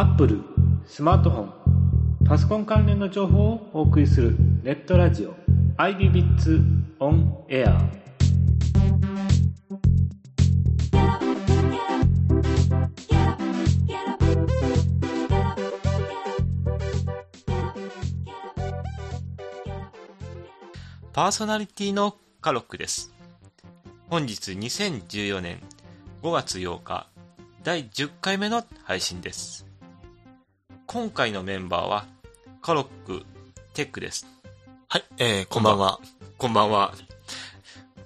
Apple スマートフォンパソコン関連の情報をお送りするネットラジオ iBits on Air パーソナリティのカロックです。本日2014年5月8日第10回目の配信です。今回のメンバーはカロック、テックです。はい、えー、こんばんは。こんばんは。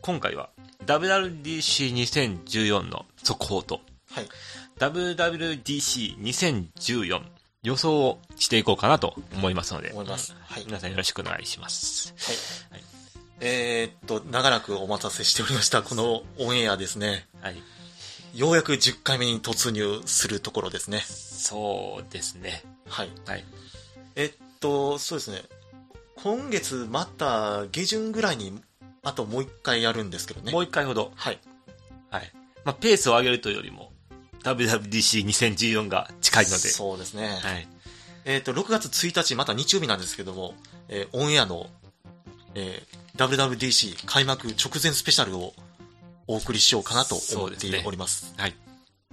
今回は WWDC2014 の速報とはい。WWDC2014 予想をしていこうかなと思いますので、思います。はい。皆さんよろしくお願いします。はい。えー、っと、長らくお待たせしておりました、このオンエアですね。はい。ようやく10回目に突入するところですね。そうですね。はい。はい。えっと、そうですね。今月また下旬ぐらいに、あともう一回やるんですけどね。もう一回ほど、はい。はい。まあ、ペースを上げるというよりも、WWDC2014 が近いので、そうですね。はい。えっと、6月1日、また日曜日なんですけども、えーオンエアの、えー WWDC 開幕直前スペシャルをお送りしようかなと思っております。はい。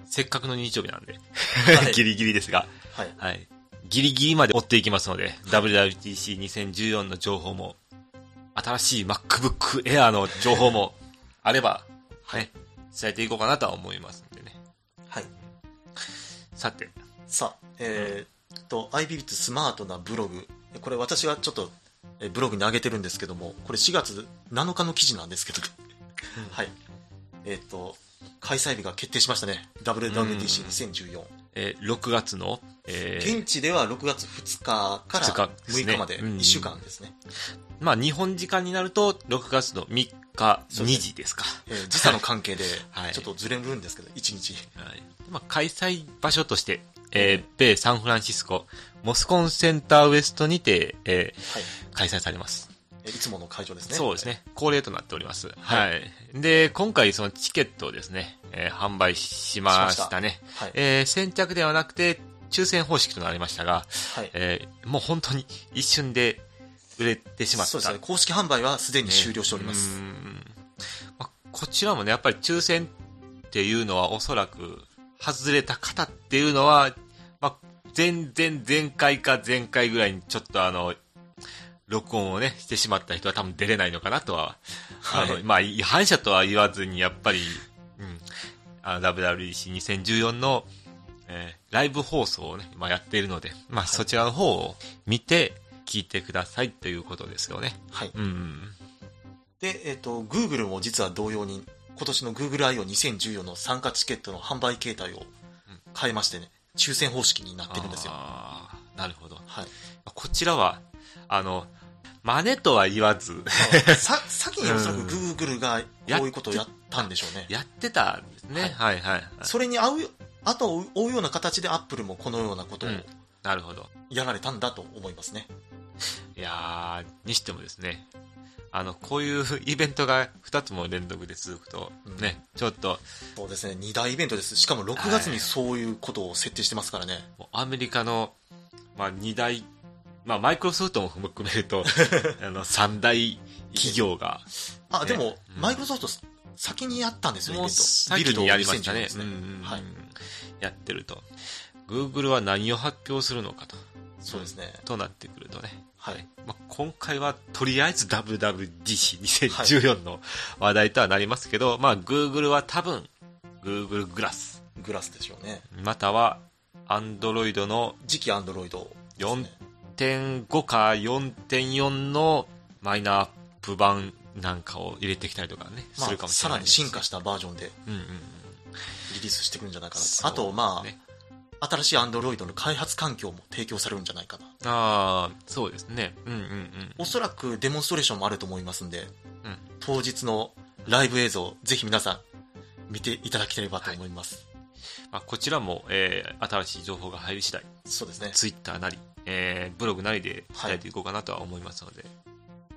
せっかくの日曜日なんで、はい ギリギリですが、はい。はい。ギリギリまで追っていきますので、WWDC2014 の情報も、新しい MacBook Air の情報もあれば、はい。伝えていこうかなとは思いますんでね。はい。さて、さあ、えーっと、IBBIT スマートなブログ。これ私がちょっと、えーブログに上げてるんですけども、これ4月7日の記事なんですけど、はい。えーっと、開催日が決定しましたね。WWDC2014。えー6月の、えー現地では6月2日から2日ですね6日までうん1週間ですね。まあ日本時間になると、6月の3日2そうですね時ですか。えー時差の関係で はいちょっとずれるんですけど、1日。はいまあ、開催場所として、えー米サンフランシスコ、モスコンセンターウエストにて、えーはい。開催されます。えーいつもの会場ですね。そうですね。恒例となっております。は。はいで、今回そのチケットをですね、えー販売しましたね。はい。えー先着ではなくて、抽選方式となりましたが、はい。えーもう本当に一瞬で売れてしまった。そうですね。公式販売はすでに終了しておりまうす。んまあこちらもね、やっぱり抽選っていうのはおそらく外れた方っていうのは、まあ、前前前回か前回ぐらいにちょっとあの、録音をね、してしまった人は多分出れないのかなとは、あの、はいまあ、違反者とは言わずに、やっぱり、うん、あの、WWDC2014 の、えーライブ放送をね、まあ、やっているので、まあ、そちらの方を見て、聞いてくださいということですよね。はい。うん。で、えっ、と、Google も実は同様に、今年の Google I.O.2014 の参加チケットの販売形態を変えましてね、抽選方式になってるんですよ。あーなるほど。はい。こちらは、あの、真似とは言わず、さ、先におそらくうん Google がこういうことをやったんでしょうね。やってたんですね。はい、はい、はい。それに合う、あとを追うような形で Apple もこのようなことをうんなるほど。やられたんだと思いますね。いやー、にしてもですね、あの、こういうイベントが2つも連続で続くと、うんね、ちょっと、そうですね、2大イベントです。しかも6月にそういうことを設定してますからね。アメリカの、まあ、2大、まあ、マイクロソフトも含めると、あの、3大企業が、あ、でも、うんマイクロソフト先にやったんですよ、もうント。先にやりましたね。ビルド2014ですねはい。やってると。Google は何を発表するのかと。そうですね。となってくるとね。はい。まあ、今回はとりあえず WWDC2014 の話題とはなりますけど、まあ Google は多分 Google グラスグラスでしょうね。または Android の次期アンドロイド。4.5か4.4のマイナーアップ版なんかを入れてきたりとかね、まあするか、もしさらにれないですし進化したバージョンでうんうんうん。リリースしてくるんじゃないかなそうと。あと、まねあ、新しいアンドロイドの開発環境も提供されるんじゃないかな。ああ、そうですね。うんうんうん。おそらくデモンストレーションもあると思いますんで、うん当日のライブ映像、ぜひ皆さん見ていただければと思います。まあ、こちらも、えー新しい情報が入り次第、そうですね。ツイッターなり、えーブログなりで伝えていこうかなとは思いますので、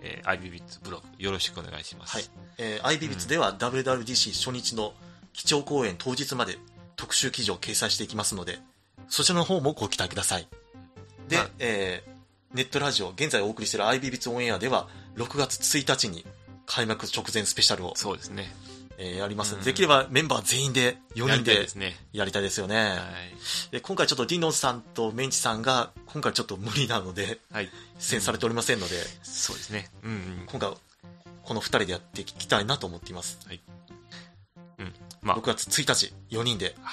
えー、IBBITS ブログよろしくお願いします。はい。えー、IBBITS では WWDC 初日の基調講演当日まで特集記事を掲載していきますので、そちらの方もご期待ください。で、はいえーネットラジオ、現在お送りしている IB ビッツオンエアでは、6月1日に開幕直前スペシャルを、そうですね。えーやりますうんできればメンバー全員で、4やりたい人で。やりたいですよね。はい。で今回ちょっとディノンさんとメンチさんが、今回ちょっと無理なので、はい。出演されておりませんので、そうですね。うんうん。今回、この2人でやっていきたいなと思っています。うん。ま6月1日、4人であ、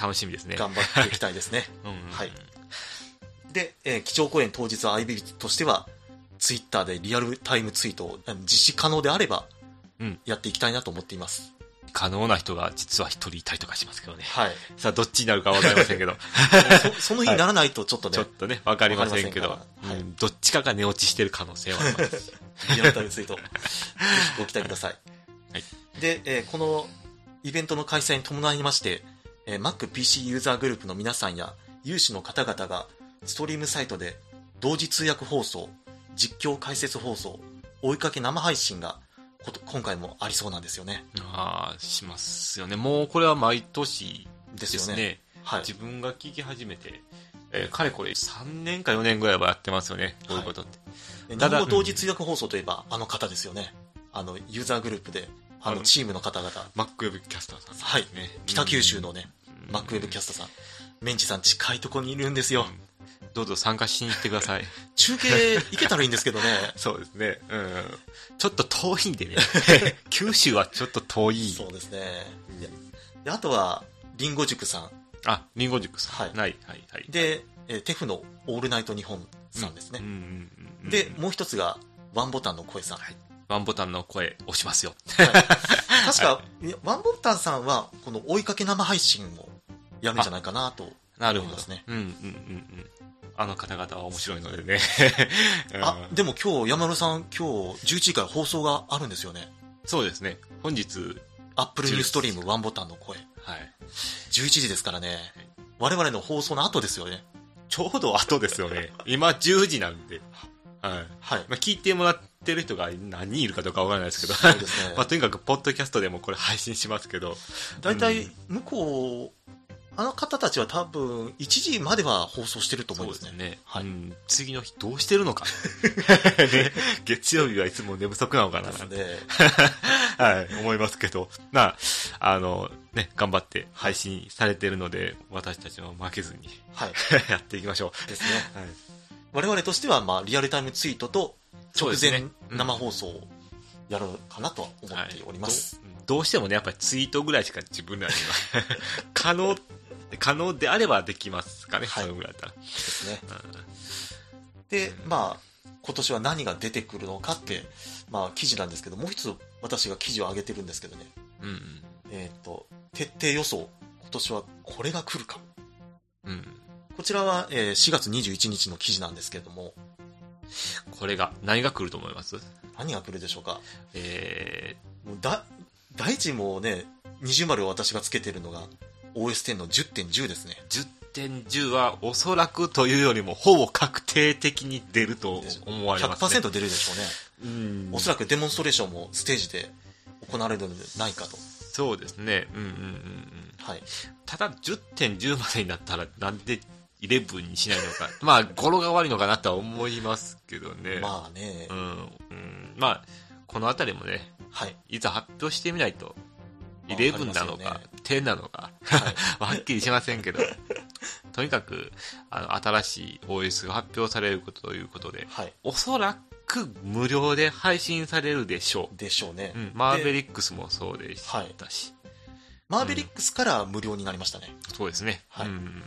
楽しみですね。頑張っていきたいですね。うんうんうんはい。で、えー基調講演当日は IB としては、ツイッターでリアルタイムツイートを実施可能であればうん、やっていきたいなと思っています。可能な人が実は一人いたりとかしますけどね。はい。さあ、どっちになるかわかりませんけど。そ その日にならないとちょっとね、ちょっとね、わかりませんけどはいうんどっちかが寝落ちしてる可能性はあります。リアルタイムツイート、ぜひご期待ください。はいで、えーこのイベントの開催に伴いまして、えー MacPC ユーザーグループの皆さんや有志の方々がストリームサイトで同時通訳放送、実況解説放送、追いかけ生配信が今回もありそうなんですよね。ああ、しますよね。もうこれは毎年でですすよね。ね。はい。自分が聞き始めて、えーかれこれ3年か4年ぐらいはやってますよね。こういうことって。でただ日本語同時通訳放送といえば、あの方ですよね。あの、ユーザーグループで、ああののチームの方々、マックウェブキャスターさんね。はい北九州のね。マックウェブキャスターさん、メンチさん近いとこにいるんですよ。どうぞ参加しに行ってください。中継行けたらいいんですけどね。そうですね。うん。ちょっと遠いんでね。九州はちょっと遠い。そうですね。でであとは、リンゴ塾さん。あ、リンゴ塾さん。はいはい、はい、はい。で、えーテフのオールナイト日本さんですねで、もう一つが、ワンボタンの声さん。ワンボタンの声押しますよ。はい確か、いやワンボタンさんは、この追いかけ生配信をやるんじゃないかなと。なるほど思いますね。うんうんうんうん。あの方々は面白いのでね。あう、んでも今日、山村さん、今日、11時から放送があるんですよね。そうですね。本日、アップルニューストリームワンボタンの声。はい。11時ですからね。我々の放送の後ですよね。ちょうど後ですよね。今10時なんで。はい。はい。まあ、聞いてもらってる人が何人いるかどうかわからないですけど。そうですね まあ、とにかく、ポッドキャストでもこれ配信しますけど。大体、向こう、あの方たちは多分、1時までは放送してると思いますね。ね。はいうん次の日どうしてるのか。ね 月曜日はいつも寝不足なのかなですなんて、ね。はい、思いますけど。まあ、あの、ね、頑張って配信されてるので、私たちも負けずにはい。やっていきましょですね。う。はい。我々としては、まあ、リアルタイムツイートと、直前生放送をやるかなとは思っております。はいど。どうしてもね、やっぱりツイートぐらいしか自分らには可能、可能であればできますかね、はいそのぐらいだったら。ですね。うんで、まあ、今年は何が出てくるのかって、まあ、記事なんですけど、もう一つ私が記事を上げてるんですけどね。うんえっ、と、徹底予想。今年はこれが来るか。うん。うん。こちらは、えー4月21日の記事なんですけれども、これが、何が来ると思います？何が来るでしょうか？えもうだ、第一もね、二重丸を私がつけてるのが、OS10 の10.10ですね。ー、10.10はおそらくというよりも、ほぼ確定的に出ると思われます、ね。100%出るでしょうね。うん。おそらくデモンストレーションもステージで行われるのではないかと。そうですね。うんうんうんうん。はい。ただ、10.10までになったら、なんで11にしないのか。まあ、語呂が悪いのかなとは思いますけどね。まあねう、ん。うん、まあ、このあたりもね、はい。いざ発表してみないと、まあ11なのかわかりますよね、10なのか、はい。はっきりしませんけど、とにかく、あの、新しい OS が発表されることということで、はい。おそらく無料で配信されるでしょでしょうね。う。うん、マーベリックスもそうでしたし、マーベリックスから無料になりましたね。そうですね。はいうん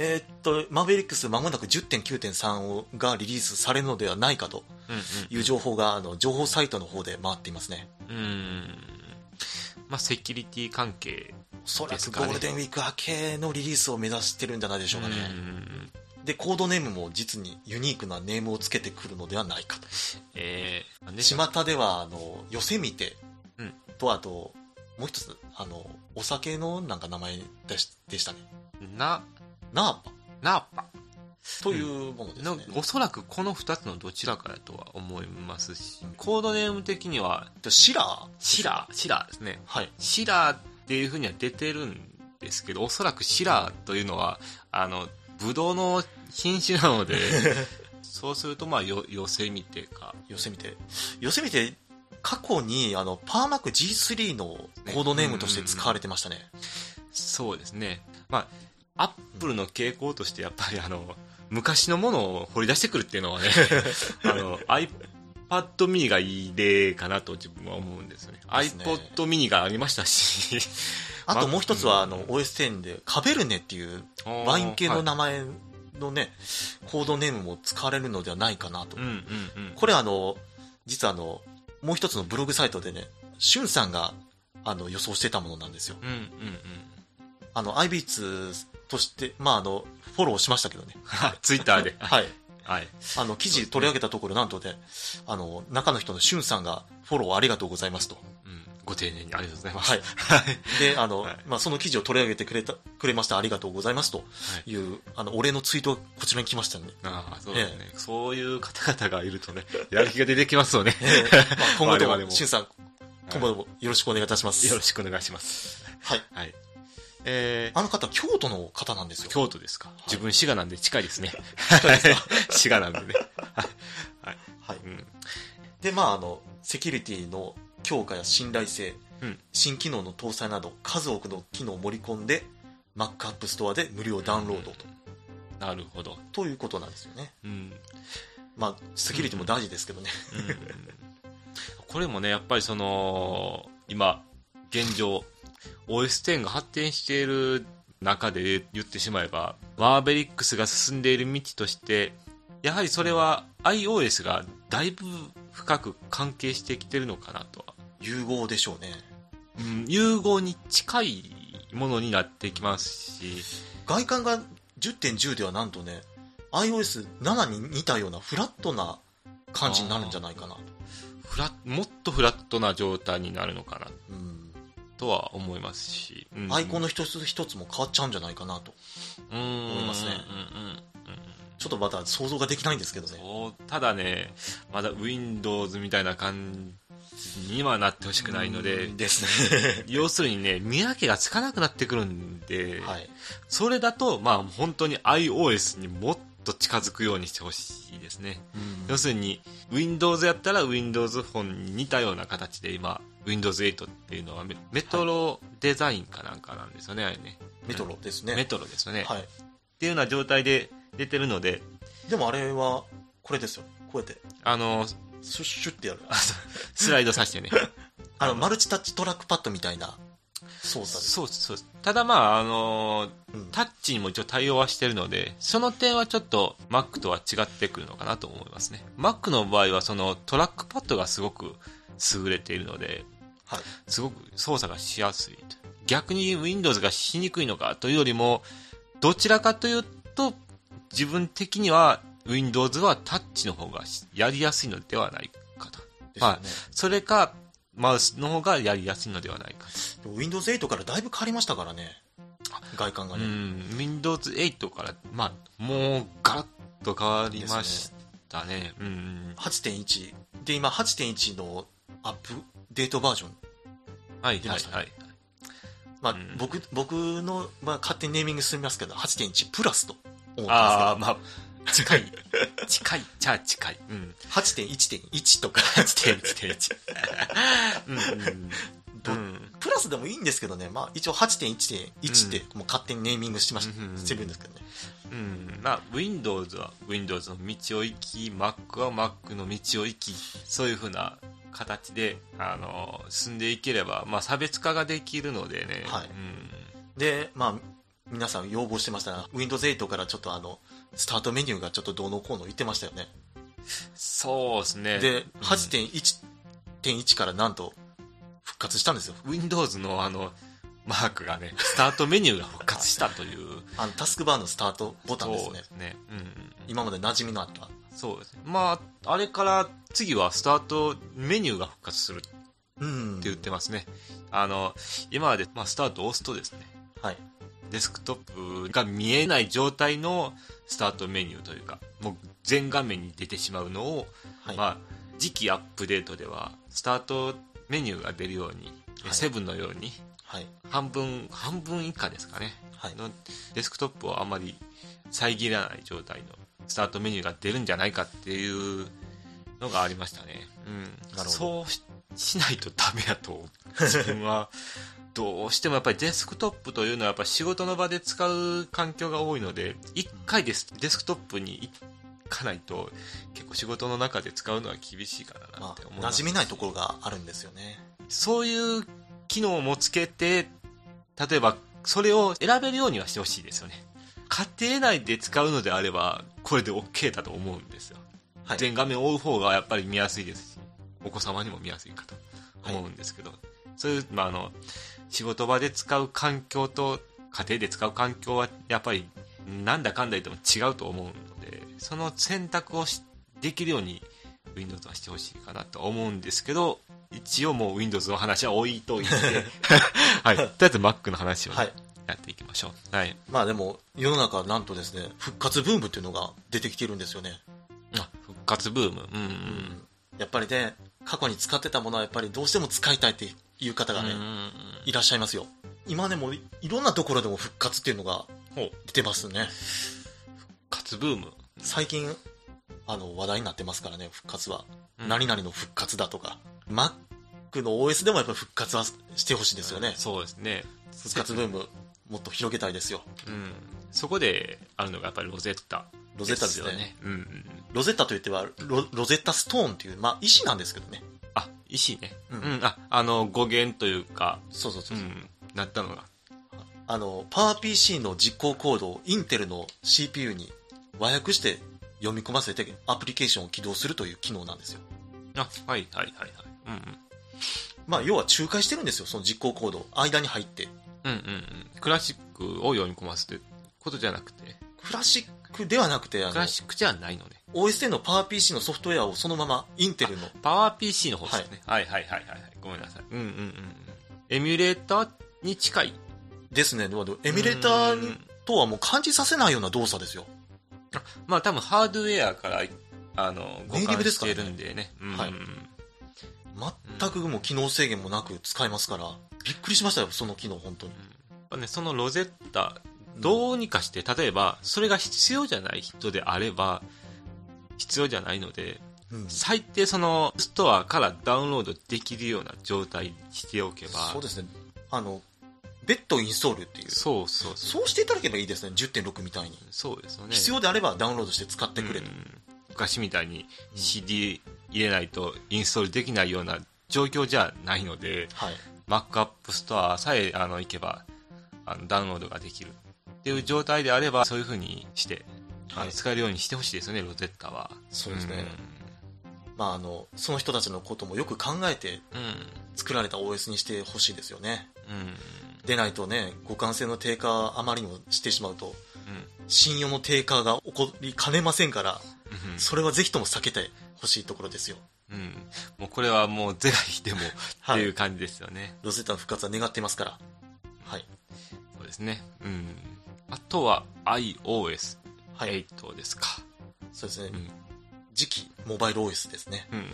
えーっと、マーベリックス間もなく10.9.3をがリリースされるのではないかとうんいう情報が、あの、情報サイトの方で回っていますね。うん。うん。まあ、セキュリティ関係おそらくゴールデンウィーク明けのリリースを目指してるんじゃないでしょうかね。うんで、コードネームも実にユニークなネームをつけてくるのではないかと。えー、で巷では、あの、ヨセミテうんと、あと、もう一つ、あの、お酒のなんか名前でしでしたね。な、ナーパナーパ。というものですのね。おそらくこの2つのどちらかだとは思いますし、コードネーム的には、でシラーシラー、シラーですね。はい。シラーっていうふうには出てるんでですけど、おそらくシラーというのは、あの、ブドウの品種なので、そうすると、まあ、よ、ヨセミテか。ヨセミテ。ヨセミテ、過去に、あの、パーマック G3 のコードネームとして使われてましたね。そうですね。まあ、アップルの傾向として、やっぱりあの、昔のものを掘り出してくるっていうのはね、あの、iPad mini がいい例かなと自分は思うんですよね。iPod mini がありましたし、あともう一つは、あの、OS10 で、カベルネっていう、ワイン系の名前のね、コードネームも使われるのではないかなと。これあの、実はあの、もう一つのブログサイトでね、しゅんさんが、あの、予想してたものなんですよ。うんうんうん。あの、iBeats として、まああの、フォローしましたけどね。ツイッターで。はい。はい。あの、記事取り上げたところ、なんとね、あの、中の人のしゅんさんが、フォローありがとうございますと。うん。ご丁寧にありがとうございます。はい。で、あの、はいまあ、その記事を取り上げてくれた、くれました、ありがとうございますという、あの、お礼のツイートがこちらに来ましたね。ああ、そうですね、そういう方々がいるとね、やる気が出てきますよね。ええまあ、今後とも、しゅんさん、今後ともよろしくお願いいたします。よろしくお願いします。はい。はい。えー、あの方、京都の方なんですよ。京都ですか。自分滋賀なんで近いですね。近いですか？滋賀なんでね。はい。うん。で、まあ、あの、セキュリティの強化や信頼性、うん新機能の搭載など、数多くの機能を盛り込んで、Mac App Store で無料ダウンロードと、なるほど。ということなんですよね。うん。まあ、セキュリティも大事ですけどね。これもね、やっぱりその、今、現状、OS10 が発展している中で言ってしまえば、マーベリックスが進んでいる道として、やはりそれは iOS がだいぶ深く関係してきてるのかなとは。融合でしょうね。うん、融合に近いものになってきますし、外観が10.10ではなんとね、iOS7 に似たようなフラットな感じになるんじゃないかなと。フラもっとフラットな状態になるのかなうん。とは思いますし、うんアイコンの一つ一つも変わっちゃうんじゃないかなと。思思いますねうんうんうんちょっとまだ想像ができないんですけどね。ただね、まだ Windows みたいな感じにはなってほしくないのでうん、ですね。要するにね、見分けがつかなくなってくるんで、はい。それだと、まあ本当に iOS にもっと近づくようにしてほしいですね。要するに、Windows やったら Windows 本に似たような形で今、Windows 8っていうのはメメトロデザインかなんかなんですよね、あれね。メトロですね。メトロですよね。はい。っていうような状態で出てるので、でもあれは、これですよ。こうやって、あの、シュッシュってやる。スライドさせてね。あの、マルチタッチトラックパッドみたいな操作です。そうそう。ただまあ、あのうんタッチにも一応対応はしてるので、その点はちょっと Mac とは違ってくるのかなと思いますね。Mac の場合はそのトラックパッドがすごく優れているので、はい。すごく操作がしやすいと。逆に Windows がしにくいのかというよりも、どちらかというと、自分的には Windows はタッチの方がやりやすいのではないかと。ですよね。それか、マウスの方がやりやすいのではないか Windows 8からだいぶ変わりましたからね。外観がうね。ん、Windows 8から、まあ、もうガラッと変わりましたね。うん。8.1。で、今8.1のアップデートバージョン。はい、はい、出ましたねはい。まあ、うん僕、僕の、まあ、勝手にネーミングしてみますけど、8.1プラスと思ってああ、まあ、近い。近いっちゃ近い。うん。けど、8.1.1とか、8.1.1。うんうん。どうんプラスでもいいんですけどね、まあ、一応8.1.1ってもう勝手にネーミングしてましうんしてるんですけどね。うん、まあ、Windows は Windows の道を行き、Mac は Mac の道を行き、そういうふうな形で、あの、進んでいければ、まあ、差別化ができるのでね。はいうんで、まあ、皆さん要望してましたが、Windows 8からちょっとあの、スタートメニューがちょっとどうのこうの言ってましたよね。そうですね。で、うん8.1.1からなんと復活したんですよ。Windows のあの、マークがね、スタートメニューが復活したという。あの、タスクバーのスタートボタンですね。すね。うんうん。今まで馴染みのあった。そうですね。まあ、あれから次はスタートメニューが復活するってうん。言ってますね。あの、今まで、まあ、スタートを押すとですね、はい。デスクトップが見えない状態のスタートメニューというか、もう全画面に出てしまうのを、はい。まあ、次期アップデートでは、スタートメニューが出るように、はいセブンのように、はい。半分、半分以下ですかね。はい。のデスクトップをあまり遮らない状態のスタートメニューが出るんじゃないかっていうのがありましたね。うん。そうししないとダメだと、自分は、どうしてもやっぱりデスクトップというのはやっぱ仕事の場で使う環境が多いので、一回デスデスクトップに行かないと、結構仕事の中で使うのは厳しいかなまなんて思いあ、ます。馴染めないところがあるんですよね。そういう機能もつけて、例えば、それを選べるようにはしてほしいですよね。家庭内で使うのであれば、これで OK だと思うんですよ。はい。全画面を追う方がやっぱり見やすいですし、お子様にも見やすいかと思うんですけど、そういう、まあ、あの、仕事場で使う環境と家庭で使う環境はやっぱりなんだかんだ言っても違うと思うので、その選択をしできるように Windows はしてほしいかなと思うんですけど、一応もう Windows の話は置いといて、はい。とりあえず Mac の話をね、はい。やっていきましょう。はい。まあでも、世の中はなんとですね、復活ブームっていうのが出てきてるんですよね。あ、復活ブーム。うんうん。やっぱりね、過去に使ってたものはやっぱりどうしても使いたいっていう方がね、いらっしゃいますよ。今でもいろんなところでも復活っていうのが。出てますね。復活ブーム。最近、あの、話題になってますからね、復活は。うん何々の復活だとか。Mac の OS でもやっぱり復活はしてほしいですよね。そうですね。復活ブーム、もっと広げたいですよ。うん。そこであるのがやっぱり Rosetta。Rosetta ですね。よね。うんうん。ロゼッタといってはロ、ロゼッタストーンっていう、まあ、石なんですけどね。あ、石ね。ううんん。あ、あの、語源というか、そうそうそうう。ん、なったのが。あの、PowerPC の実行コードをインテルの CPU に和訳して読み込ませてアプリケーションを起動するという機能なんですよ。あ、はいはいはいはい。うんうん。まあ、要は仲介してるんですよ、その実行コード。間に入って。うんうんうん。クラシックを読み込ますってことじゃなくて、クラシックではなくて、クラ、シックじゃないのね。OS10 の PowerPC のソフトウェアをそのままインテルの、パワー PC の方ですね。はい、はい、はいはいはいごめんなさい。うんうんうんうん。エミュレーターに近い。ですね。でもエミュレーターとはもう感じさせないような動作ですよ。まあ多分ハードウェアから、あの、互換してですからねるんでね。うんはい全くもう機能制限もなく使えますから、びっくりしましたよ、その機能、本当に。やっぱね、その Rosetta、どうにかして、例えば、それが必要じゃない人であれば、必要じゃないので、うん最低そのストアからダウンロードできるような状態にしておけば、そうですね。あの、別途インストールっていう。そうそうそう。そうしていただければいいですね、10.6みたいに。そうですよね。必要であればダウンロードして使ってくれと。うん昔みたいに CD 入れないとインストールできないような状況じゃないので、はい。Mac App Store さえあの行けばあのダウンロードができるっていう状態であれば、そういう風にして、あのはい使えるようにしてほしいですよね、 Rosetta は。そうですね。まあ、あの、その人たちのこともよく考えてうん。うん。作られた OS にしてほしいですよね。うん。でないとね、互換性の低下あまりにもしてしまうと、うん。信用の低下が起こりかねませんから、うんそれはぜひとも避けてほしいところですよ。うん。もうこれはもう是が非でも っていう感じですよね。 Rosetta の復活は願ってますから。はい。そうですね。うん。あとは iOS8 はい。ですか。そうですね。うん。次期モバイル OS ですね。うん。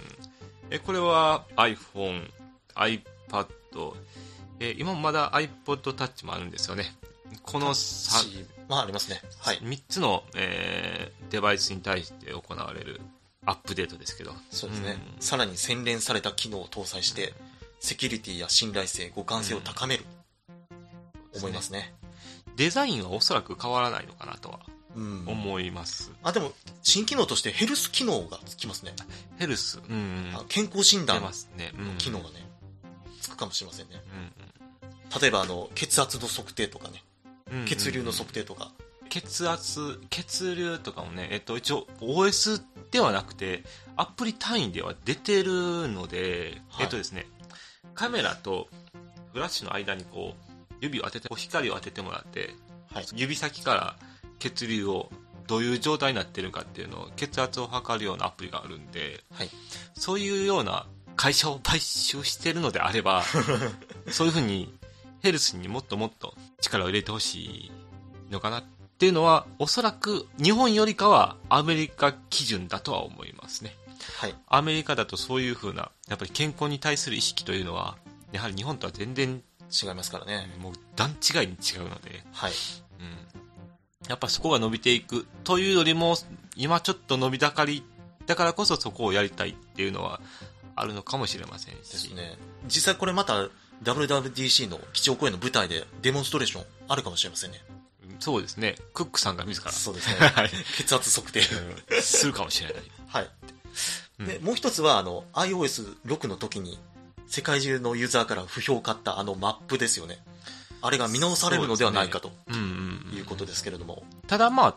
え、これは iPhone、iPad、え、今もまだ iPod Touch もあるんですよね。この 3, しまあありますね。はい。3つの、えーデバイスに対して行われるアップデートですけど。そうですね。んさらに洗練された機能を搭載して、セキュリティや信頼性、互換性を高める、思いますね。デザインはおそらく変わらないのかなとはうん。思います。あ、でも、新機能としてヘルス機能がつきますね。ヘルス、うん。あ健康診断出ますね。うん。機能がね、つくかもしれませんね。うん例えば、あの、血圧の測定とかね、うんうん。血流の測定とか、血圧、血流とかもね、えっと、一応 OS ではなくて、アプリ単位では出てるので、はいえっとですね、カメラとフラッシュの間にこう、指を当てて、こう光を当ててもらって、はい。指先から血流をどういう状態になってるかっていうのを、血圧を測るようなアプリがあるんで、はい。そういうような会社を買収してるのであれば、そういうふうにヘルスにもっともっと力を入れてほしいのかなっていうのは、おそらく日本よりかはアメリカ基準だとは思いますね。はい。アメリカだとそういうふうな、やっぱり健康に対する意識というのは、やはり日本とは全然違いますからね。もう段違いに違うので、はい。うん。やっぱそこが伸びていくというよりも、今ちょっと伸び盛りだからこそそこをやりたいっていうのはあるのかもしれませんし。ですね。実際これまた WWDC の基調講演の舞台でデモンストレーションあるかもしれませんね。そうですね。クックさんが自ら、そうですね。はい血圧測定。うんするかもしれない。はい。うんで、もう一つは、あの、iOS6 の時に、世界中のユーザーから不評を買ったあのマップですよね。あれが見直されるのではないかとうんうんうんいうことですけれども。ただまあ、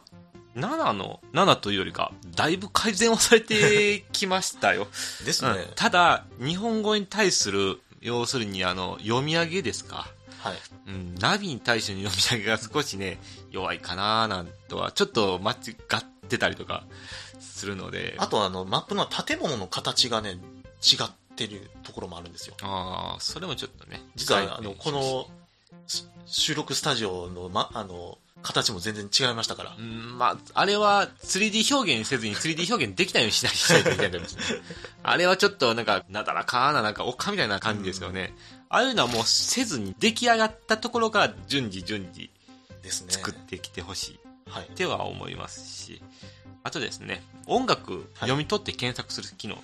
7の、7というよりか、だいぶ改善をされてきましたよ。ですね。うんただ、日本語に対する、要するにあの、読み上げですか。はい。うん、ナビに対しての読み上げが少しね、弱いかななんとは、ちょっと間違ってたりとかするので。あとあの、マップの建物の形がね、違ってるところもあるんですよ。ああ、それもちょっとね。実は、あの、この、し収録スタジオの、ま、あの、形も全然違いましたからう。ん、まあ、あれは 3D 表現せずに 3D 表現できないようにしないしないといけないと思いますね。あれはちょっとなんか、なだらかな、なんか、丘みたいな感じですよね。ああいうのはもうせずに出来上がったところから順次順次ですね。作ってきてほしいはい。っては思いますし、あとですね、音楽読み取って検索する機能、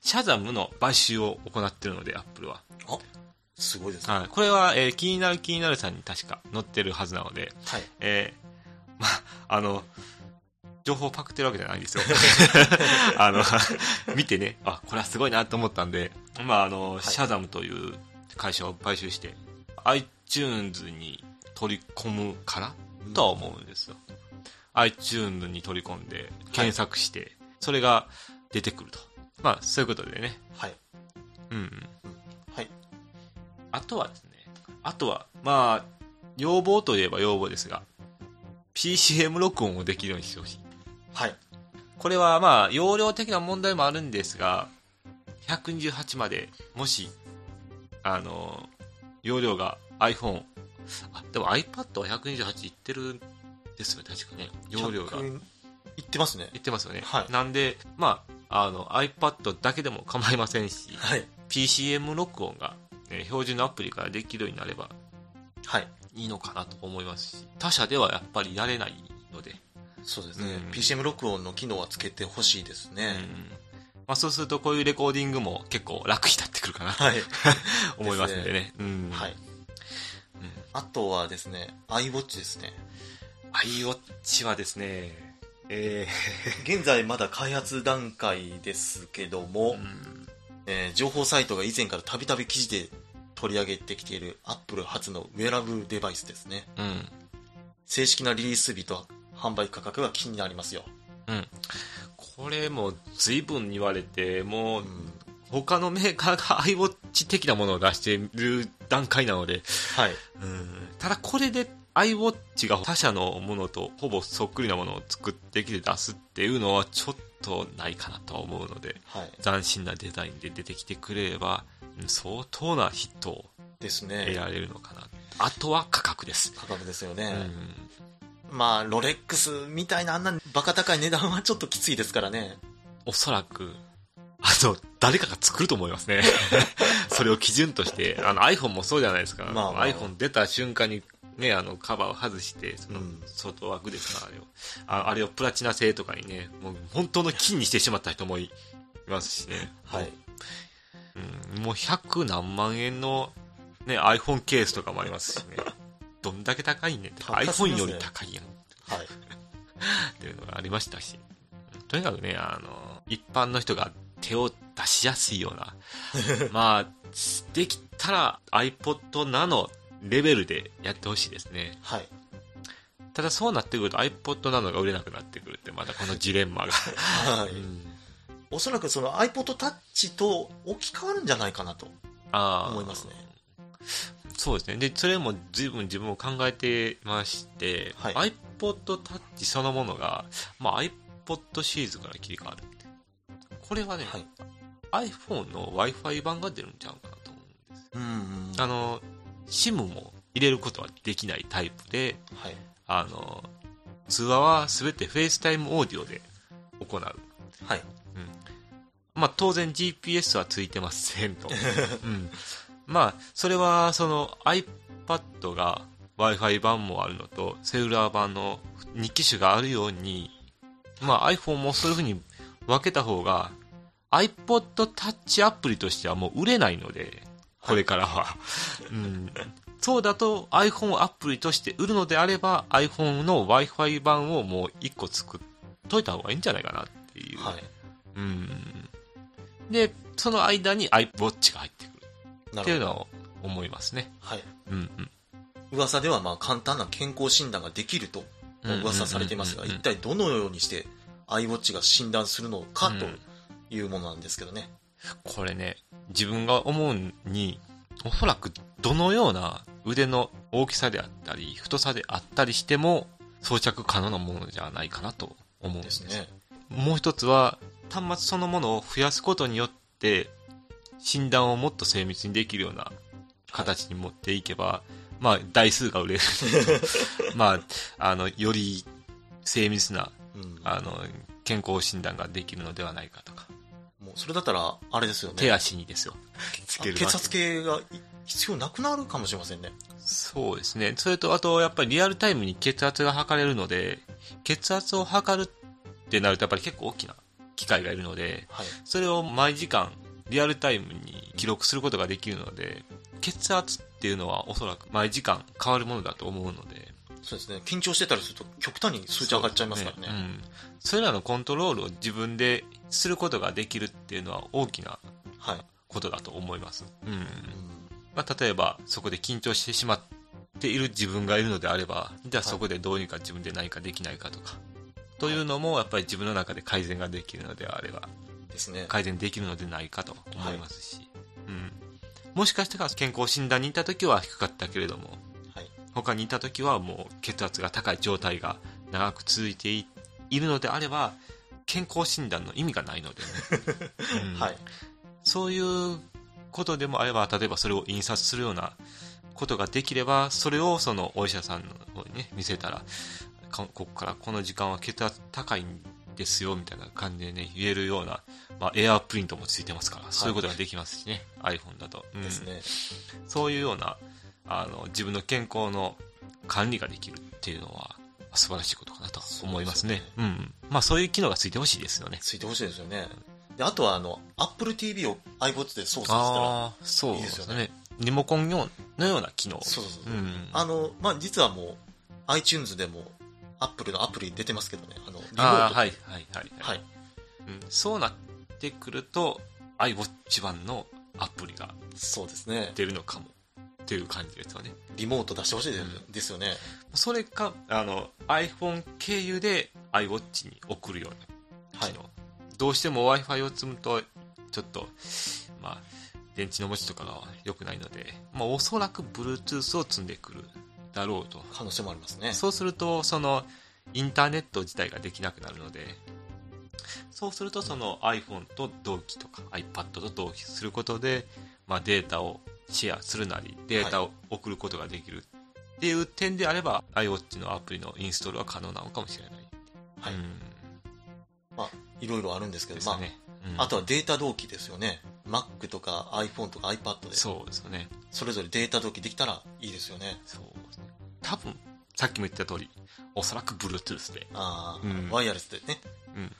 シャザムの買収を行っているので、アップルは。あ、すごいですね。はい。これは、えー気になる気になるさんに確か載ってるはずなので、はい。えーまあ、あの、情報をパクってるわけじゃないんですよ。あの、見てね、あ、これはすごいなと思ったんで、まあ、あの、いシャザムという会社を買収して、iTunes に取り込むからとは思うんですよ。iTunes に取り込んで、検索して、それが出てくると。まあ、そういうことでね。はい。うんうん。はい。あとはですね、あとは、まあ、要望といえば要望ですが、PCM 録音をできるようにしてほしい。はい。これはまあ、容量的な問題もあるんですが、128まで、もし、あの、容量が iPhone、あ、でも iPad は128いってるんですよ、確かね。容量が。100いってますね。いってますよね。はいなんで、まあ、あの、iPad だけでも構いませんし、はい。PCM 録音が、えー標準のアプリからできるようになればはい。いいのかなと思いますし、他社ではやっぱりやれないので、そうですね。うん PCM 録音の機能はつけてほしいですね。うんまあ、そうするとこういうレコーディングも結構楽になってくるかなとはい。思いますんでね。うんはい。あとはですね、iWatch ですね。iWatch はですね、え現在まだ開発段階ですけども、ーうんえー情報サイトが以前からたびたび記事で取り上げてきている Apple 初のウェアラブルデバイスですね。うん。正式なリリース日と販売価格が気になりますよ。うん。これも随分言われて、もううん他のメーカーが iWatch 的なものを出している段階なので、はい。うんただこれで iWatch が他社のものとほぼそっくりなものを作ってきて出すっていうのはちょっとないかなとは思うので、はい。斬新なデザインで出てきてくれれば、うん相当なヒットをです得ね。られるのかな。あとは価格です。価格ですようね。んまあ、ロレックスみたいなあんなバカ高い値段はちょっときついですからね。おそらく、あの、誰かが作ると思いますね。それを基準として、あの iPhone もそうじゃないですか。まあまあ iPhone 出た瞬間に、ね、あの、カバーを外して、そのうん、外枠ですか、あれを。ああれをプラチナ製とかにね、もう本当の金にしてしまった人もいますしね。はい。うん、もう100何万円の、ね、iPhone ケースとかもありますしね。どんだけ高いねんって。iPhone より高いやん。はい。っていうのがありましたし、とにかくね、あの、一般の人が手を出しやすいような、まあ、できたら iPod Nano レベルでやってほしいですね。はい。ただそうなってくると iPod Nano が売れなくなってくるって、またこのジレンマが。はい。うんおそらくその iPod Touch と置き換わるんじゃないかなと思いますね。そうですね。で、それも随分自分も考えてまして、はい iPod Touch そのものが、まあ、iPod シリーズから切り替わるって。これはね、はい。iPhone の Wi-Fi 版が出るんちゃうかなと思うんです。うんうん。あの、SIM も入れることはできないタイプで、はい。あの、通話はすべて FaceTime オーディオで行う。はい。まあ当然 GPS はついてませんと。うん。まあ、それは、その iPad が Wi-Fi 版もあるのと、セルラー版の2機種があるように、まあ iPhone もそういうふうに分けた方が、iPod Touch アプリとしてはもう売れないので、これからは。うん、そうだと iPhone アプリとして売るのであれば iPhone の Wi-Fi 版をもう1個作っといた方がいいんじゃないかなっていう。はい。うん。で、その間に iWatch が入ってくるなるほど。っていうのを思いますね。はい。うんうん。噂ではまあ簡単な健康診断ができると噂されていますが、一体どのようにして iWatch が診断するのかうんというものなんですけどね。これね、自分が思うに、おそらくどのような腕の大きさであったり、太さであったりしても、装着可能なものじゃないかなと思うんで。ですすね。もう一つは、端末そのものを増やすことによって、診断をもっと精密にできるような形に持っていけば、まあ、台数が売れる。まあ、あの、より精密な、うん。あの、健康診断ができるのではないかとか。もうそれだったら、あれですよね。手足にですよ。つける血圧計が必要なくなるかもしれませんね。そうですね。それと、あと、やっぱりリアルタイムに血圧が測れるので、血圧を測るってなると、やっぱり結構大きな機械がいるので、はい。それを毎時間、リアルタイムに記録することができるので、血圧っていうのはおそらく毎時間変わるものだと思うので、そうですね。緊張してたりすると極端に数値上がっちゃいますからね。うん。それらのコントロールを自分ですることができるっていうのは大きなはい。ことだと思います。うん。うんまあ、例えば、そこで緊張してしまっている自分がいるのであれば、じゃあそこでどうにか自分で何かできないかとか、というのもやっぱり自分の中で改善ができるのであれば、ですね。改善できるのでないかと思いますし、うん。もしかしたら健康診断に行った時は低かったけれども、はい。他にいた時はもう血圧が高い状態が長く続いていいるのであれば、健康診断の意味がないので、ね うんはい。そういうことでもあれば、例えばそれを印刷するようなことができれば、それをそのお医者さんの方にね、見せたら、かここからこの時間は血圧高いんですよ、みたいな感じでね、言えるような、まあ、エアープリントもついてますから、そういうことができますしね、iPhone だと。うんですね。そういうような、あの、自分の健康の管理ができるっていうのは、素晴らしいことかなと思いますね。そううん。まあ、そういう機能がついてほしいですよね。ついてほしいですよね。で、あとは、あの、Apple TV を iWatch で操作したら、ああ、そうでいいですよねすね。リモコンのような機能。そうそうそう。うん。あの、まあ、実はもう、iTunes でも、Apple のアプリ出てますけどね、あの、リモート。はい、はい、はい。はい。うん。そうなってくると、iWatch 版のアプリがそうですね。出るのかも。っていう感じですよね。リモート出してほしいですうんですよね。それか、あの、iPhone 経由で iWatch に送るようなはい機能。。どうしても Wi-Fi を積むと、ちょっと、まあ、電池の持ちとかが良くないので、まあ、おそらく Bluetooth を積んでくるだろうと。可能性もありますね。そうすると、その、インターネット自体ができなくなるので、そうすると、その iPhone と同期とか iPad と同期することで、まあ、データをシェアするなり、データを送ることができるっていう点であれば、iWatch のアプリのインストールは可能なのかもしれない。はい。うん。まあ、いろいろあるんですけど、まですね。うんあ、あとはデータ同期ですよね。Mac とか iPhone とか iPad で、そうですよね。それぞれデータ同期できたらいいですよね。そうですね。多分、さっきも言った通り、おそらく Bluetooth で。ああ、うんワイヤレスでね、うん。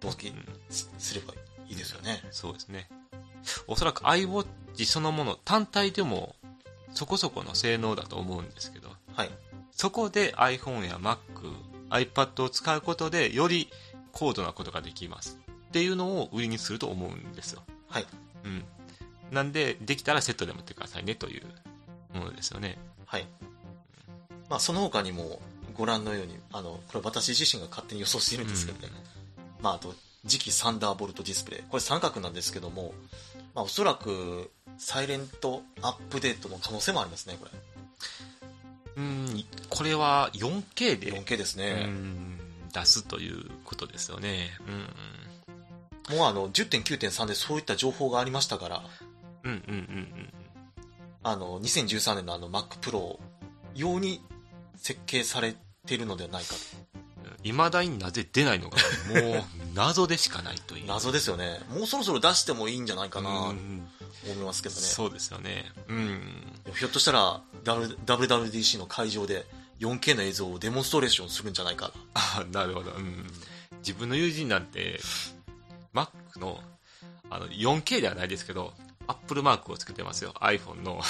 同期すればいいですよね。そうですね。おそらく iWatch そのもの単体でもそこそこの性能だと思うんですけど、はい。そこで iPhone や Mac、iPad を使うことでより高度なことができます。っていうのを売りにすると思うんですよ。はい。うん。なんで、できたらセットで持ってくださいねというものですよね。はい。まあ、その他にも、ご覧のように、あの、これ私自身が勝手に予想しているんですけどね。まあ、あと、次期サンダーボルトディスプレイ。これ三角なんですけども、まあ、おそらく、サイレントアップデートの可能性もありますね、こうん。うんこれは 4K れ。で、4K ですうね。ん、出すということですよね。うん。もうあの、10.9.3でそういった情報がありましたから、うんうんうんうん。あの、2013年のあの Mac Pro 用に設計されているのではないかいまだになぜ出ないのか、もう謎でしかないという。と。謎ですよね。もうそろそろ出してもいいんじゃないかな。うん思いますけどね。そうですよね。うん。ひょっとしたら、WWDC の会場で 4K の映像をデモンストレーションするんじゃないかあなるほど。うん。自分の友人なんて、Mac の、あの、4K ではないですけど、Apple マークをつけてますよ。iPhone の、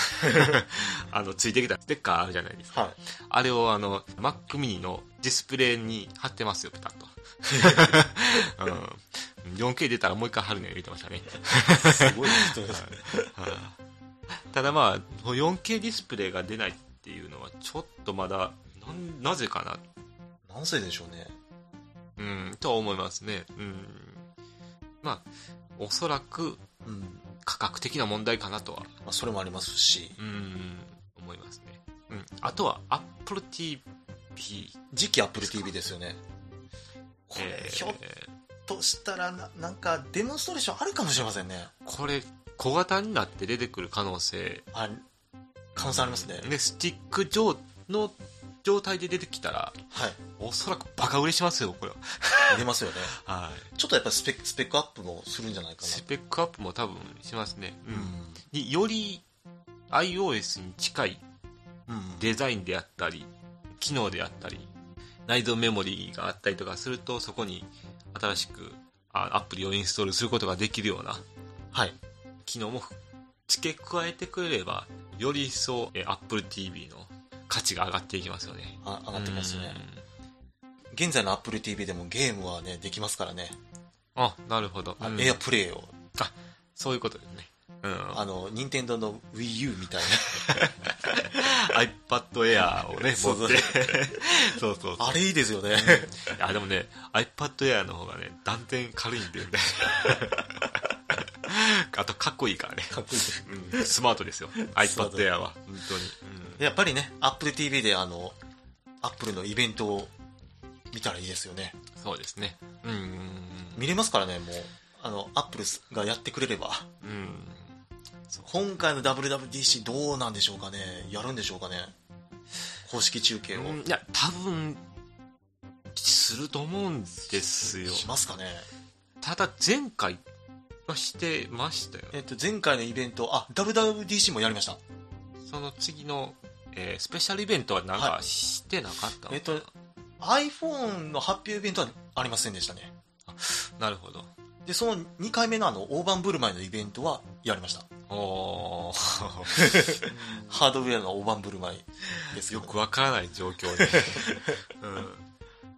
あの、ついてきたステッカーあるじゃないですか。な。はい。あれをあの、Mac mini のディスプレイに貼ってますよ、ピタッと。うん、4K 出たらもう一回貼るね言ってましたね。すごい人ですね。ただまあ、4K ディスプレイが出ないっていうのは、ちょっとまだ、なんなぜかな、何歳でしょうね。うん、とは思いますね。うん。まあ、おそらくうん。価格的な問題かなとは、まあ、それもありますし、うん、思いますね。うん。あとは、Apple TV。次期 Apple TV ですよね。これ、えーひょっとしたらな、なんかデモンストレーションあるかもしれませんね。これ、小型になって出てくる可能性あ、可能性ありますね。で、スティック状の状態で出てきたら、はい。おそらくバカ売れしますよ、これは。出ますよね。はい。ちょっとやっぱりスペック、スペックアップもするんじゃないかな。スペックアップも多分しますね。う。うんん。により iOS に近いうん。デザインであったり、機能であったり、内蔵メモリーがあったりとかすると、そこに新しくあアプリをインストールすることができるようなはい。機能も付け加えてくれれば、より一層え Apple TV の価値が上がっていきますよね。あ上がってますね。うん。現在の Apple TV でもゲームはね、できますからね。あ、なるほど。エアプレイを。そういうことですね。うん。あの、任天堂の Wii U みたい iPad Air をね、持って。そうそう。あれいいですよね。いや、でもね、iPad Air の方がね、断然軽いんで、ね。あと、かっこいいからね。かっこいい。うん、スマートですよ。iPad ト Air は。本当に。やっぱりね、Apple TV であの、Apple のイベントを見たらいいですよね。うん、そうですね。うん。見れますからね、もう。あの、Apple がやってくれれば。うん。今回の WWDC どうなんでしょうかね？やるんでしょうかね？公式中継を。うんいや、多分、すると思うんですよ。しますかね？ただ、前回はしてましたよ。えっと、前回のイベント、あ、WWDC もやりました。その次の、えースペシャルイベントはなんかはいしてなかったのかな？えっと、iPhone の発表イベントはありませんでしたね。なるほど。で、その2回目のあの、大盤振る舞いのイベントはやりました。おー。ハードウェアの大盤振る舞いですよよくわからない状況で、うん。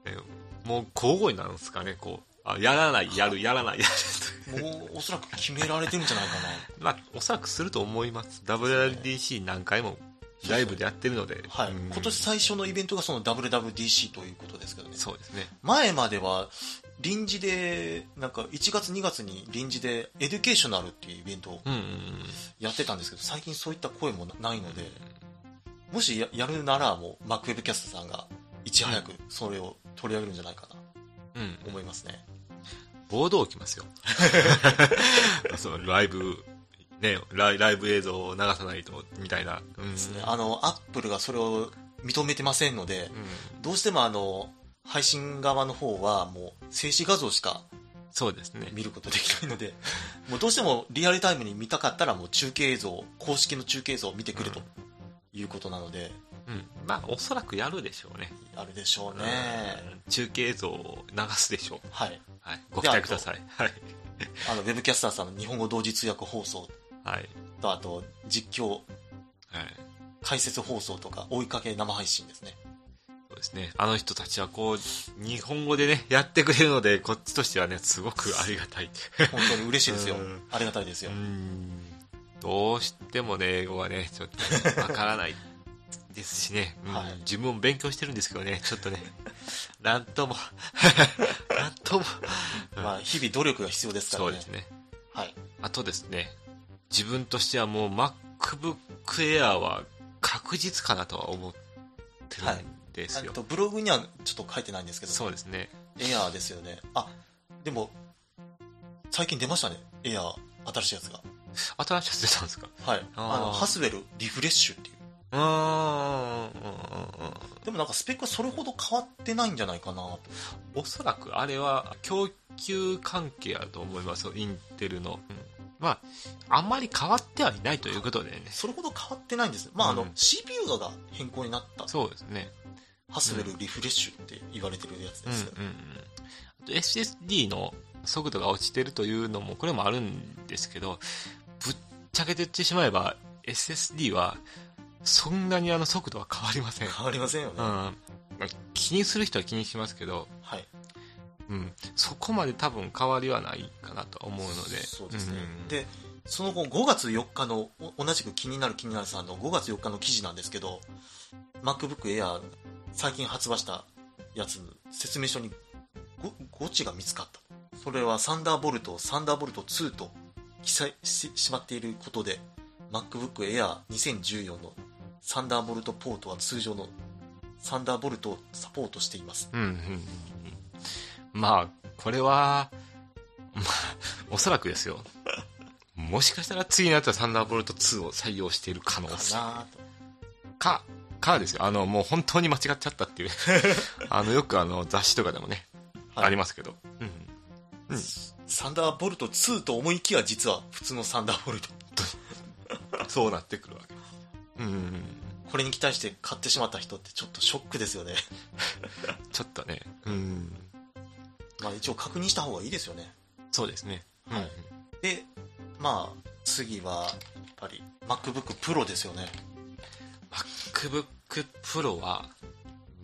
えもう交互になるんですかね？こうあやらないやるやらないやる。もう、おそらく決められてるんじゃないかな。まあおそらくすると思います。WWDC 何回もライブでやってるので。はい。うん。今年最初のイベントがその WWDC ということですけどね。そうですね。前までは、臨時で、なんか1月2月に臨時で Educational っていうイベントをやってたんですけど、最近そういった声もないので、もしややるならもう、マックウェブキャスターさんがいち早くそれを取り上げるんじゃないかな、うん思いますね。暴動起きますよ。そのライブねライライブ映像を流さないとみたいな。うん。ですね。あの、アップルがそれを認めてませんので、うん。どうしてもあの、配信側の方はもう静止画像しかそうですね見ることできないので、もうどうしてもリアルタイムに見たかったらもう中継映像、公式の中継映像を見てくれということなので、うんまあおそらくやるでしょうねあるでしょうね。うん中継映像を流すでしょうはい。はい、ご期待ください。はい。あの、ウェブキャスターさんの日本語同時通訳放送はい。と、あと、実況、はい。解説放送とか、追いかけ生配信ですね。ですね。あの人たちはこう、日本語でね、やってくれるので、こっちとしてはね、すごくありがたい。本当に嬉しいですようん。ありがたいですよう。ん。どうしてもね、英語はね、ちょっと わからないですしね、うんはい自分も勉強してるんですけどね、ちょっとね、なんとも、なんとも、まあ、日々努力が必要ですからね。そうですね。はい。あとですね、自分としてはもう MacBook Air は確実かなとは思ってるんですよ。あと、ブログにはちょっと書いてないんですけど、そうですね。エアーですよね。あ、でも、最近出ましたね。エアー、新しいやつが。新しいやつ出たんですか？はい。あの、ハスウェルリフレッシュっていう。うーん、うん、うん、うん。でもなんかスペックはそれほど変わってないんじゃないかなと。おそらくあれは供給関係あると思いますよ、インテルの。まあ、あんまり変わってはいないということでね。それほど変わってないんです。まあ、あの、うん CPU が変更になった。そうですね。ハスウェルリフレッシュって言われてるやつうんうんです。うん。あと SSD の速度が落ちてるというのも、これもあるんですけど、ぶっちゃけて言ってしまえば、SSD は、そんなにあの速度は変わりません。変わりませんよね。うん。まあ気にする人は気にしますけど、はい。うん。そこまで多分変わりはないかなと思うので。そうですね。んで、その後5月4日の、お同じく気になる気になるさんの5月4日の記事なんですけど、MacBook Air 最近発売したやつ、説明書にご誤値が見つかった。それはサンダーボルト、サンダーボルト2と記載してしまっていることで、MacBook Air 2014のサンダーボルトポートは通常のサンダーボルトをサポートしています。うんうん。まあ、これは、まあ、おそらくですよ。もしかしたら次のやつはサンダーボルト2を採用している可能か性。なと。か、かですよ。あの、もう本当に間違っちゃったっていう。あの、よくあの、雑誌とかでもね、はいありますけど。うん。サンダーボルト2と思いきや実は普通のサンダーボルト。そうなってくるわけです。うん。これに期待して買ってしまった人ってちょっとショックですよね。ちょっとね。うん。まあ一応確認した方がいいですよね。そうですね。はいうんで、まあ次はやっぱり MacBook Pro ですよね。MacBook Pro は、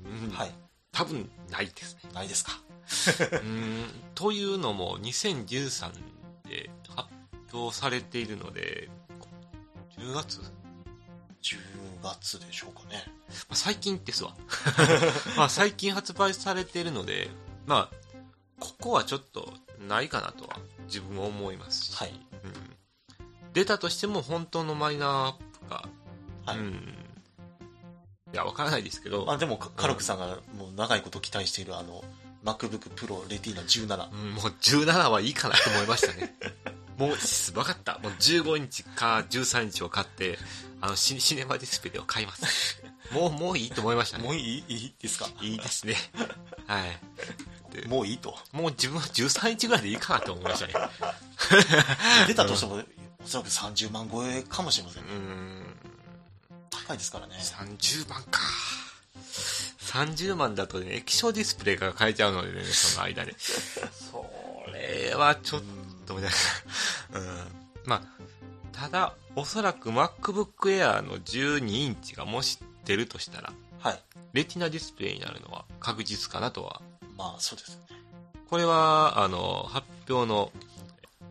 うん。はい。多分ないですね。ないですか？うーん。というのも2013で発表されているので10月、ま10月でしょうかね。あ、最近ですわ。まあ最近発売されているのでまあここはちょっとないかなとは自分は思いますし、はい。うん、出たとしても本当のマイナーアップが、はい。うんいやわからないですけど、まあでもカカルクさんがもう長いこと期待しているあの MacBook Pro Retina 17。うんもう17はいいかなと思いましたね。もう、分かった。もう15インチか13インチを買って、あのシ、シネマディスプレイを買います。もう、もういいと思いましたね。もういいいいですか？いいですね。はい。でもういいと？もう自分は13インチぐらいでいいかなと思いましたね。出たとしても、おそらく30万超えかもしれませんう。ん。高いですからね。30万か。30万だとね、液晶ディスプレイが買えちゃうのでね、その間で。それはちょっと、みたいな。うん。まあ、ただ、おそらく MacBook Air の12インチがもし出るとしたら、はい。レティナディスプレイになるのは確実かなとは。まあそうですよね。これは、あの、発表の、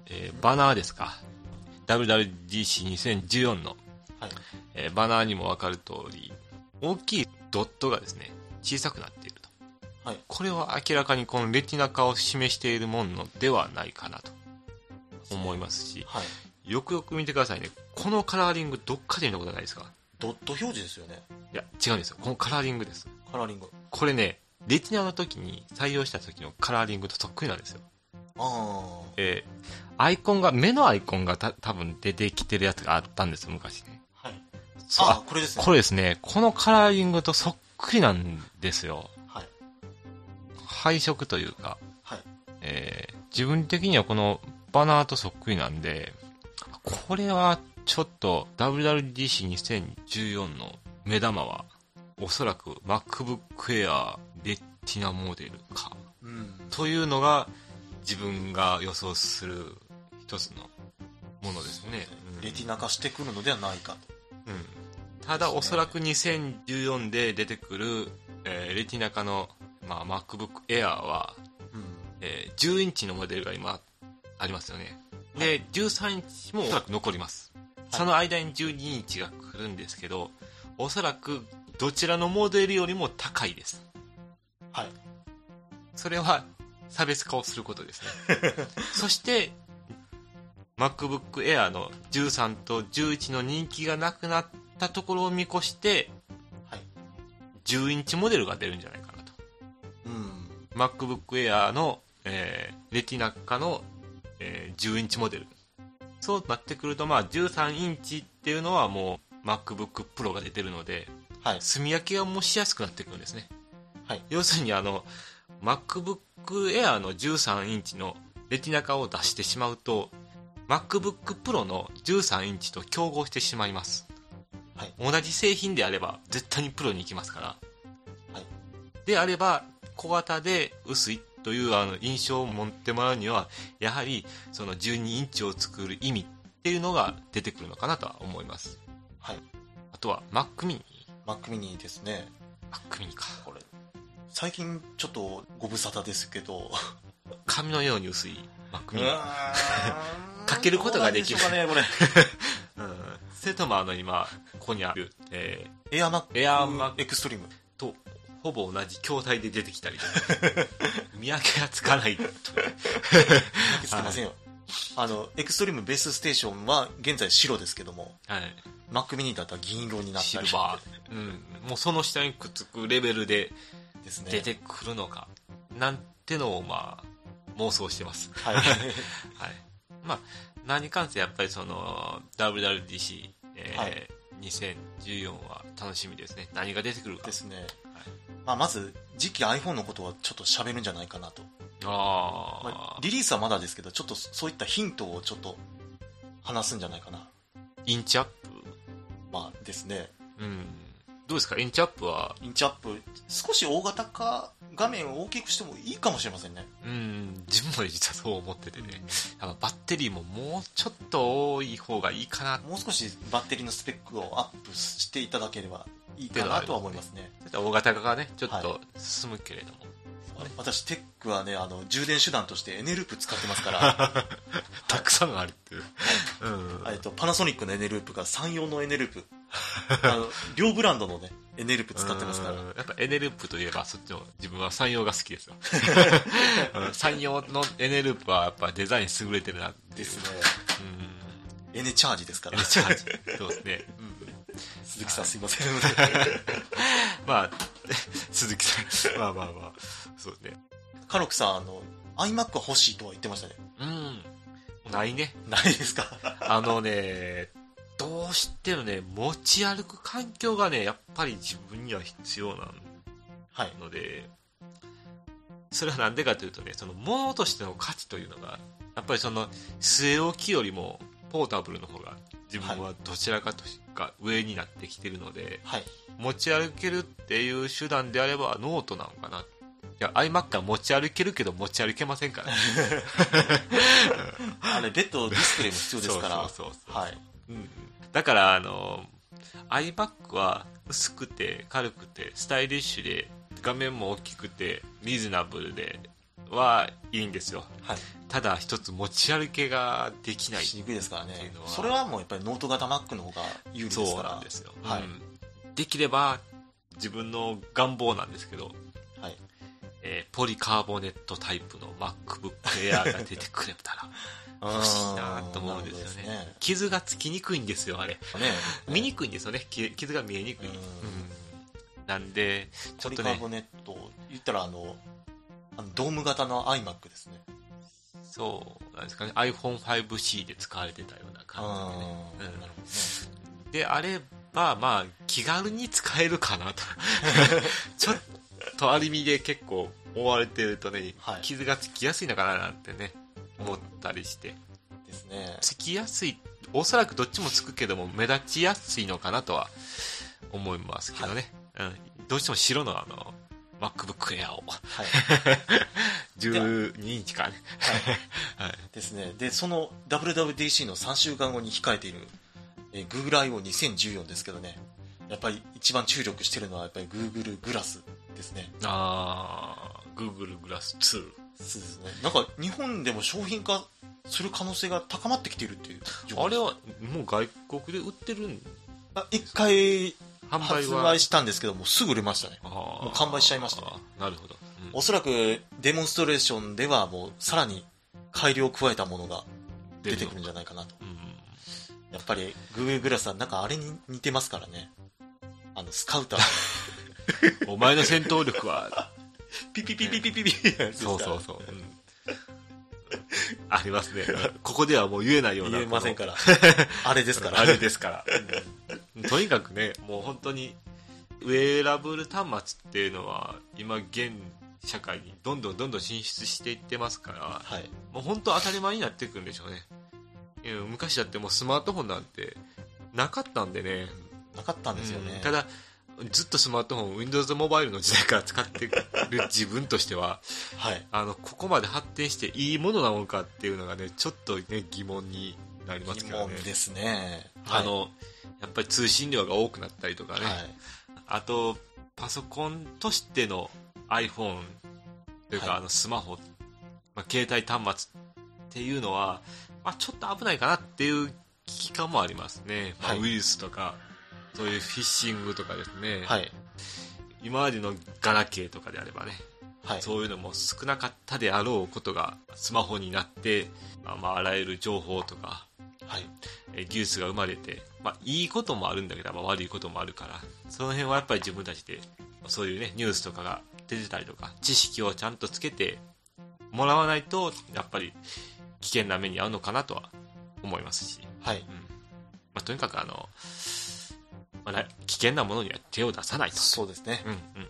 えーバナーですか。WWDC2014 の、はい。えーバナーにもわかる通り、大きいドットがですね、小さくなっていると。はい。これは明らかにこのレティナ化を示しているものではないかなと思いますし、はい。よくよく見てくださいね。このカラーリングどっかで見たことないですか？ドット表示ですよね。いや、違うんですよ。このカラーリングです。カラーリング。これね、レティナの時に採用した時のカラーリングとそっくりなんですよ。あえーアイコンが、目のアイコンがた多分出てきてるやつがあったんです、昔ね。あ。これですね。これですね、このカラーリングとそっくりなんですよ。はい。配色というか、はい。えー自分的にはこのバナーとそっくりなんで、これはちょっと WWDC2014 の目玉は、おそらく MacBook Air レティナモデルか。うん。というのが自分が予想する一つのものですね。レティナ化してくるのではないかと。うんただおそらく2014で出てくる、えーレティナ化の、まあ、MacBook Air は、うん。えー10インチのモデルが今ありますよね。で、13インチもおそらく残ります。その間に12インチが来るんですけど、おそらくどちらのモデルよりも高いです。はい。それは差別化をすることですね。そして、MacBook Air の13と11の人気がなくなったところを見越して、はい。10インチモデルが出るんじゃないかなと。うん。MacBook Air の、えーレティナ化の、えー10インチモデル。そうなってくると、まあ、13インチっていうのはもう MacBook Pro が出てるので、はい。炭焼きがもうしやすくなってくるんですね。はい。要するにあの MacBook Air の13インチのレティナ化を出してしまうと MacBook Pro の13インチと競合してしまいます。はい同じ製品であれば、絶対にプロに行きますから。はいであれば、小型で薄いというあの印象を持ってもらうには、やはりその12インチを作る意味っていうのが出てくるのかなとは思います。はい。あとは Mac mini。Mac mini ですね。Mac mini か。これ、最近ちょっとご無沙汰ですけど、紙のように薄い Mac う mini。かけることができる。どうなんでしょう ん。それ。ともあの今、ここにある、えーこれ。 AirMac。AirMac。Extreme。とほぼ同じ筐体で出てきたり 見分けがつかないと。つけませんよ。あの、 Extreme ベースステーションは現在白ですけども、はい、Mac mini だったら銀色になったり。シルバー、うん、もうその下にくっつくレベルでですね。出てくるのか、なんてのをまあ妄想してます、はい。はいまあ、何に関してやっぱりその WWDC、えーはい。2014は楽しみですね。何が出てくるか。ですね。まあ、まず、次期 iPhone のことはちょっと喋るんじゃないかなと。ああ、まあ、リリースはまだですけど、ちょっとそういったヒントをちょっと話すんじゃないかな。インチアップ？まあですね。うん。どうですか？インチアップは？インチアップ、少し大型化、画面を大きくしてもいいかもしれませんね。うん、自分も実はそう思っててね、あのバッテリーももうちょっと多い方がいいかなもう少しバッテリーのスペックをアップしていただければいいかなとは思いますね。大型化がね、ちょっと進むけれども、私、テックはね、あの、充電手段としてエネループ使ってますから、たくさんあるっていう。うん。えっと、パナソニックのエネループが山陽のエネループ、あの、両ブランドのね、エネループ使ってますから、うんやっぱエネループといえばそっちの自分は山陽が好きですよ。うん山陽のエネループはやっぱデザイン優れてるなって。ですね。うん。エネチャージですから。エネチャージ。そうですね。鈴木さんすいません。まあ、鈴木さん。まあまあまあ。そうね。カロクさん、あの、iMac は欲しいとは言ってましたね。うん。ないね。ないですか？あのね、どうしてもね、持ち歩く環境がね、やっぱり自分には必要なはい。ので、それはなんでかというとね、その物としての価値というのが、やっぱりその据え置きよりもポータブルの方が自分はどちらかというと上になってきてるので、はい。持ち歩けるっていう手段であればノートなのかな。いや、iMac は持ち歩けるけど持ち歩けませんからね。あれ、別途ディスプレイも必要ですから。そうそうそうそうはい。うんだからあの iMac は薄くて軽くてスタイリッシュで画面も大きくてリーズナブルではいいんですよ。はい。ただ一つ持ち歩けができない。しにくいですからね。それはもうやっぱりノート型 Mac の方が有利ですそうから。なんですよ、はい。うん。できれば自分の願望なんですけど、はい。えーポリカーボネットタイプの MacBook Air が出てくれたら 欲しいなと思うんですよね。なるほど傷がつきにくいんですよあれ。ね。ね見にくいんですよね。き傷が見えにくい、うん。うん。なんでちょっとね。ポリカーボネット、言ったらあの、あのドーム型の iMac ですね。そうなんですかね。iPhone5C で使われてたような感じでね、うん。なるほどね。であればまあ気軽に使えるかなと。ちょっとアルミで結構覆われてるとね、はい。傷がつきやすいのかななんてね思ったりしてですね。つきやすいおそらくどっちもつくけども目立ちやすいのかなとは思いますけどね、うん、どうしても白のあの MacBook Air をはい。12インチかねはいですね。で、その WWDC の3週間後に控えている、えー Google I.O.2014 ですけどね。やっぱり一番注力してるのはやっぱり Google グラスですね。あー Google Glass 2そうですね。なんか日本でも商品化する可能性が高まってきているっていうあれはもう外国で売ってるんあ一回販売発は売したんですけどもうすぐ売れましたね。もう完売しちゃいましたねなるほど、うんおそらくデモンストレーションではもうさらに改良を加えたものが出てくるんじゃないかなと。うんやっぱり Google グラスはなんかあれに似てますからね。あの、スカウター。お前の戦闘力はピピピピピピピそうそうそう、うんありますねここではもう言えないような言えませんから。あれですから。あれですから、とにかくねもう本当にウェアラブル端末っていうのは今現社会にどんどんどんどん進出していってますからはい。もう本当当たり前になってくるんでしょうねうん昔だってもうスマートフォンなんてなかったんでね。なかったんですよね。うんただ、ずっとスマートフォン、Windows モバイルの時代から使ってる自分としては、はい。あの、ここまで発展していいものなのかっていうのがね、ちょっとね、疑問になります疑けどね問。ですね。あの、やっぱり通信量が多くなったりとかね。はい、あと、パソコンとしての iPhone というか、はいあのスマホ、まあ、携帯端末っていうのは、まあ、ちょっと危ないかなっていう危機感もありますね。まあ、はいウイルスとか、そういうフィッシングとかですね。はい。今までのガラケーとかであればね、はい。そういうのも少なかったであろうことがスマホになって、まあ、まあ、あらゆる情報とか、はい。えー技術が生まれて、まあ、いいこともあるんだけど、まあ、悪いこともあるから、その辺はやっぱり自分たちで、そういうね、ニュースとかが出てたりとか、知識をちゃんとつけてもらわないと、やっぱり危険な目に遭うのかなとは思いますし、はい。うんまあ、とにかくあの、まあな、危険なものには手を出さないと。そうですね。うんうんうん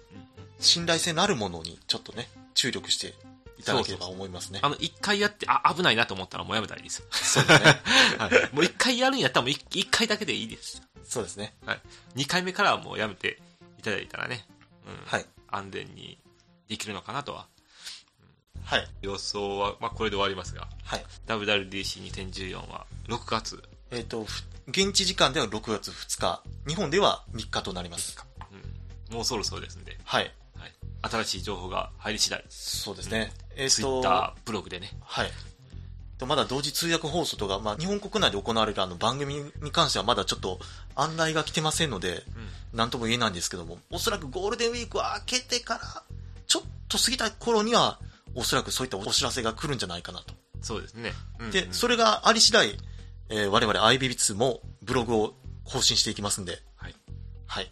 信頼性のあるものにちょっとね、注力していただければ思いますね。あの、一回やって、あ、危ないなと思ったらもうやめたらいいです。そうですね。はい。もう一回やるんやったらもう一一回だけでいいです。そうですね。はい。二回目からはもうやめていただいたらね、うん。はい。安全にできるのかなとは。はい。予想は、まあこれで終わりますが、はい。WWDC2014 は6月、えっ、と、ふ現地時間では6月2日、日本では3日となります。うん。もうそろそろですんで、はい。はい。新しい情報が入り次第、そうですね。えっ、ツイと、ッター、ブログでね。はい。とまだ同時通訳放送とか、まあ、日本国内で行われるあの番組に関してはまだちょっと案内が来てませんので、うん。なんとも言えないんですけども、おそらくゴールデンウィークは明けてから、ちょっと過ぎた頃には、おそらくそういったお知らせが来るんじゃないかなと。そうですね。うんで、それがあり次第、えー我々 IBBITS もブログを更新していきますんで、はい。はい。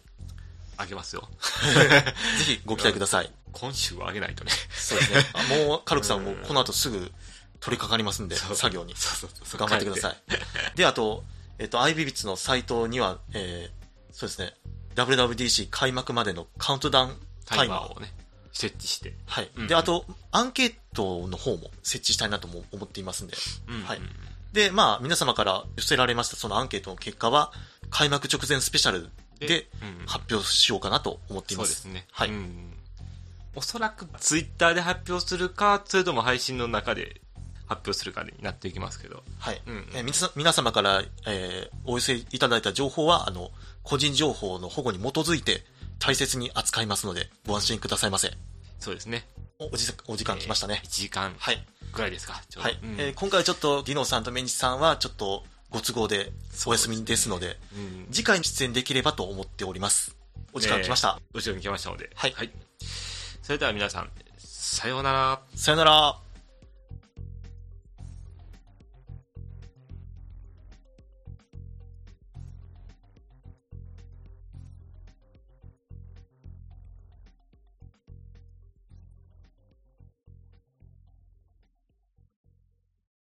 あげますよ。ぜひご期待ください。今週はあげないとね。そうですね。あもう、カルクさんもこの後すぐ取り掛かりますんで、作業に。そうそうそう。頑張ってください。い。で、あと、えっ、と、IBBITS のサイトには、えー、そうですね、WWDC 開幕までのカウントダウンタタイマーを。ね、設置して。はい。うんで、あと、アンケートの方も設置したいなとも思っていますんで。うんはいで、まあ、皆様から寄せられましたそのアンケートの結果は、開幕直前スペシャルでうん発表しようかなと思っていま。そうですすね。はいうんおそらくツイッターで発表するか、それとも配信の中で発表するかになっていきますけど。はい。うんえー皆さ皆様から、えーお寄せいただいた情報は、あの、個人情報の保護に基づいて大切に扱いますので、ご安心くださいませ。そうですね。おおじお時間来ましたね1。時間はい。ぐらいですか？はい。うんえー今回はちょっと、ディノさんとメンチさんは、ちょっと、ご都合でお休みですので、うん次回に出演できればと思っております。お時間来ました。後ろに来ましたので。はいそれでは皆さん、さようなら。さよなら。